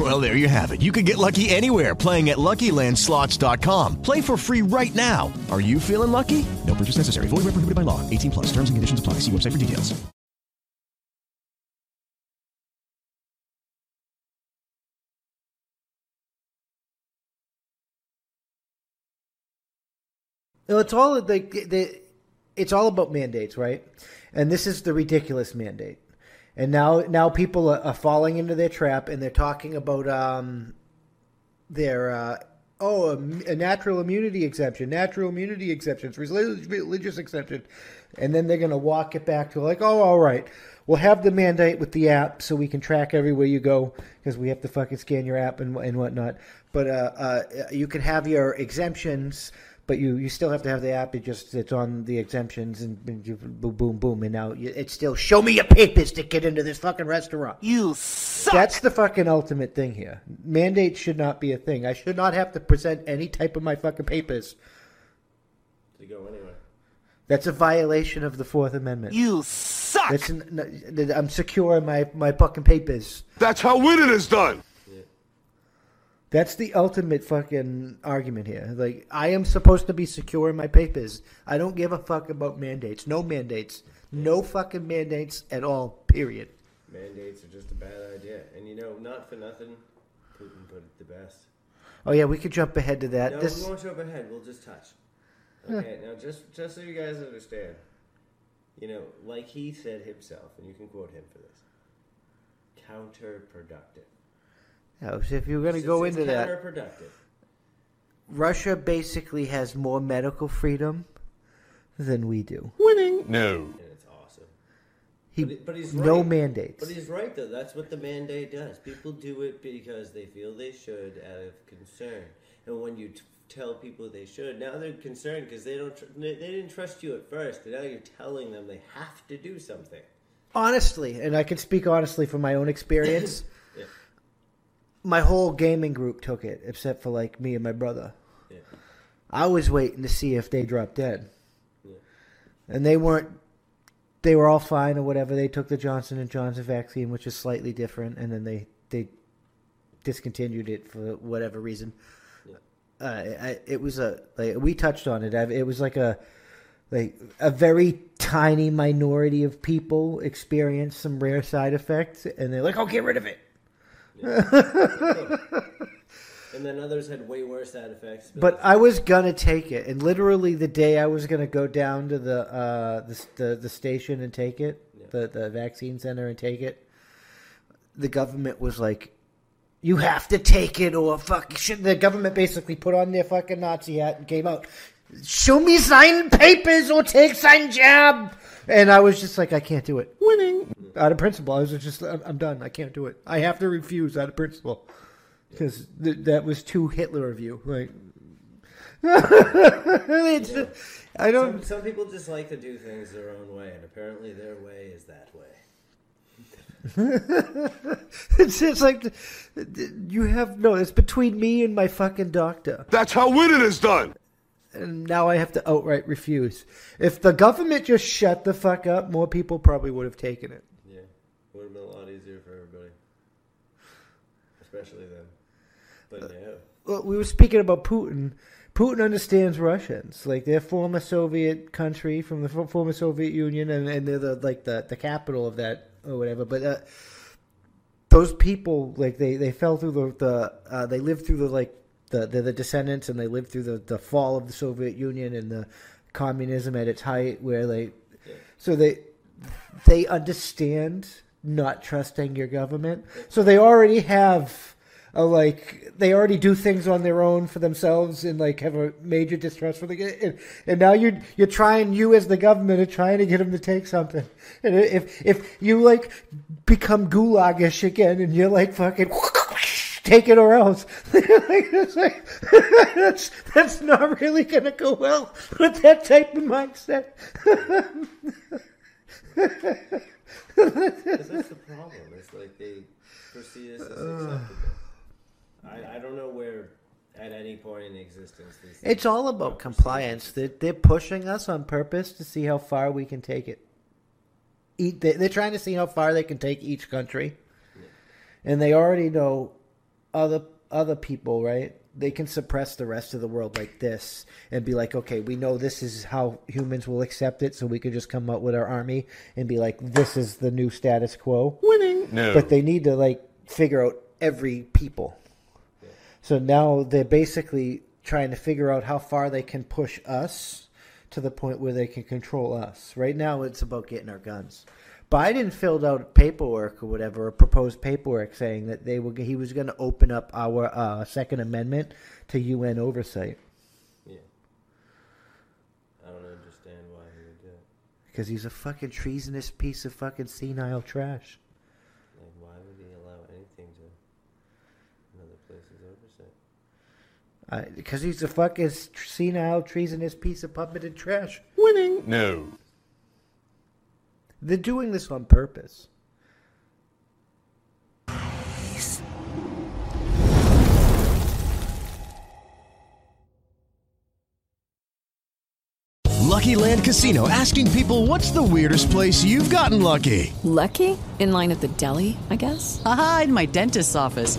Well, there you have it. You can get lucky anywhere playing at LuckyLandSlots.com. Play for free right now. Are you feeling lucky? No purchase necessary. Void where prohibited by law. 18 plus. Terms and conditions apply. See website for details. It's all like the, it's all about mandates, right? And this is the ridiculous mandate. And now, now people are, are falling into their trap, and they're talking about um, their uh, oh, a, a natural immunity exemption, natural immunity exemptions, religious, religious exemption, and then they're going to walk it back to like, oh, all right, we'll have the mandate with the app so we can track everywhere you go because we have to fucking scan your app and and whatnot. But uh, uh, you can have your exemptions but you, you still have to have the app. It just it's on the exemptions and, and boom boom boom, and now you, it's still show me your papers to get into this fucking restaurant. You suck. That's the fucking ultimate thing here. Mandates should not be a thing. I should not have to present any type of my fucking papers. To go anyway. That's a violation of the Fourth Amendment. You suck. That's an, I'm secure in my my fucking papers. That's how winning is done. That's the ultimate fucking argument here. Like, I am supposed to be secure in my papers. I don't give a fuck about mandates. No mandates. No fucking mandates at all, period. Mandates are just a bad idea. And you know, not for nothing, Putin put it the best. Oh, yeah, we could jump ahead to that. No, this... we won't jump ahead. We'll just touch. Okay, now just just so you guys understand, you know, like he said himself, and you can quote him for this, counterproductive. Now, if you're going to go it's into that. Russia basically has more medical freedom than we do. Winning? No. And it's awesome. He, But, but he's no mandates. But he's right though. That's what the mandate does. People do it because they feel they should out of concern. And when you t- tell people they should, now they're concerned because they don't. Tr- they they didn't trust you at first, but now you're telling them they have to do something. honestly, and I can speak honestly from my own experience. Yeah. My whole gaming group took it, except for like me and my brother. Yeah. I was waiting to see if they dropped dead, Yeah. and they weren't. They were all fine or whatever. They took the Johnson and Johnson vaccine, which is slightly different, and then they they discontinued it for whatever reason. Uh, I, it was a like we touched on it. It was like a like a very tiny minority of people experience some rare side effects, and they're like, "Oh, get rid of it." And then others had way worse side effects. But I was gonna take it, and literally the day I was gonna go down to the uh, the, the the station and take it, the the vaccine center and take it, the government was like, "You have to take it, or fuck." The government basically put on their fucking Nazi hat and came out. Show me sign papers or take sign jab. And I was just like, I can't do it. Winning out of principle. I was just, I'm I'm done. I can't do it. I have to refuse out of principle because th- that was too Hitler of you. Like, it's just- I don't. Some, some people just like to do things their own way, and apparently their way is that way. it's just like th- th- you have no. It's between me and my fucking doctor, That's how winning is done. and now I have to outright refuse. If the government just shut the fuck up, more people probably would have taken it. Would have been a lot easier for everybody, especially them. But no, Well, we were speaking about Putin. Putin understands Russians, like they're former Soviet country from the former Soviet Union, and, and they're the, like the the capital of that or whatever. But uh, those people, like they, they fell through the the uh, they lived through the like the they're the descendants, and they lived through the the fall of the Soviet Union and the communism at its height, where they so they they understand not trusting your government. So they already have a like they already do things on their own for themselves and like have a major distrust for the and, and now you're you're trying you as the government are trying to get them to take something. And if if you like become gulagish again and you're like fucking take it or else. That's that's not really gonna go well with that type of mindset. Because that's the problem. It's like they perceive this as uh, acceptable. I, I don't know where, at any point in existence, these It's all about compliance. They're, they're pushing us on purpose to see how far we can take it. Eat, they- they're trying to see how far they can take each country, and they already know other other people, right? They can suppress the rest of the world like this and be like, okay, we know this is how humans will accept it, so we could just come up with our army and be like, this is the new status quo. Winning. No. But they need to like figure out every people. So now they're basically trying to figure out how far they can push us to the point where they can control us. Right now, it's about getting our guns. Biden filled out paperwork or whatever, or proposed paperwork saying that they were he was going to open up our uh, Second Amendment to UN oversight Yeah. I don't understand why he would do it. because he's a fucking treasonous piece of fucking senile trash. Like, why would he allow anything to another place's oversight? Because he's a fucking senile, treasonous piece of puppeted trash. Winning. No. They're doing this on purpose. Lucky Land Casino asking people what's the weirdest place you've gotten lucky? Lucky? In line at the deli, I guess? Aha, in my dentist's office.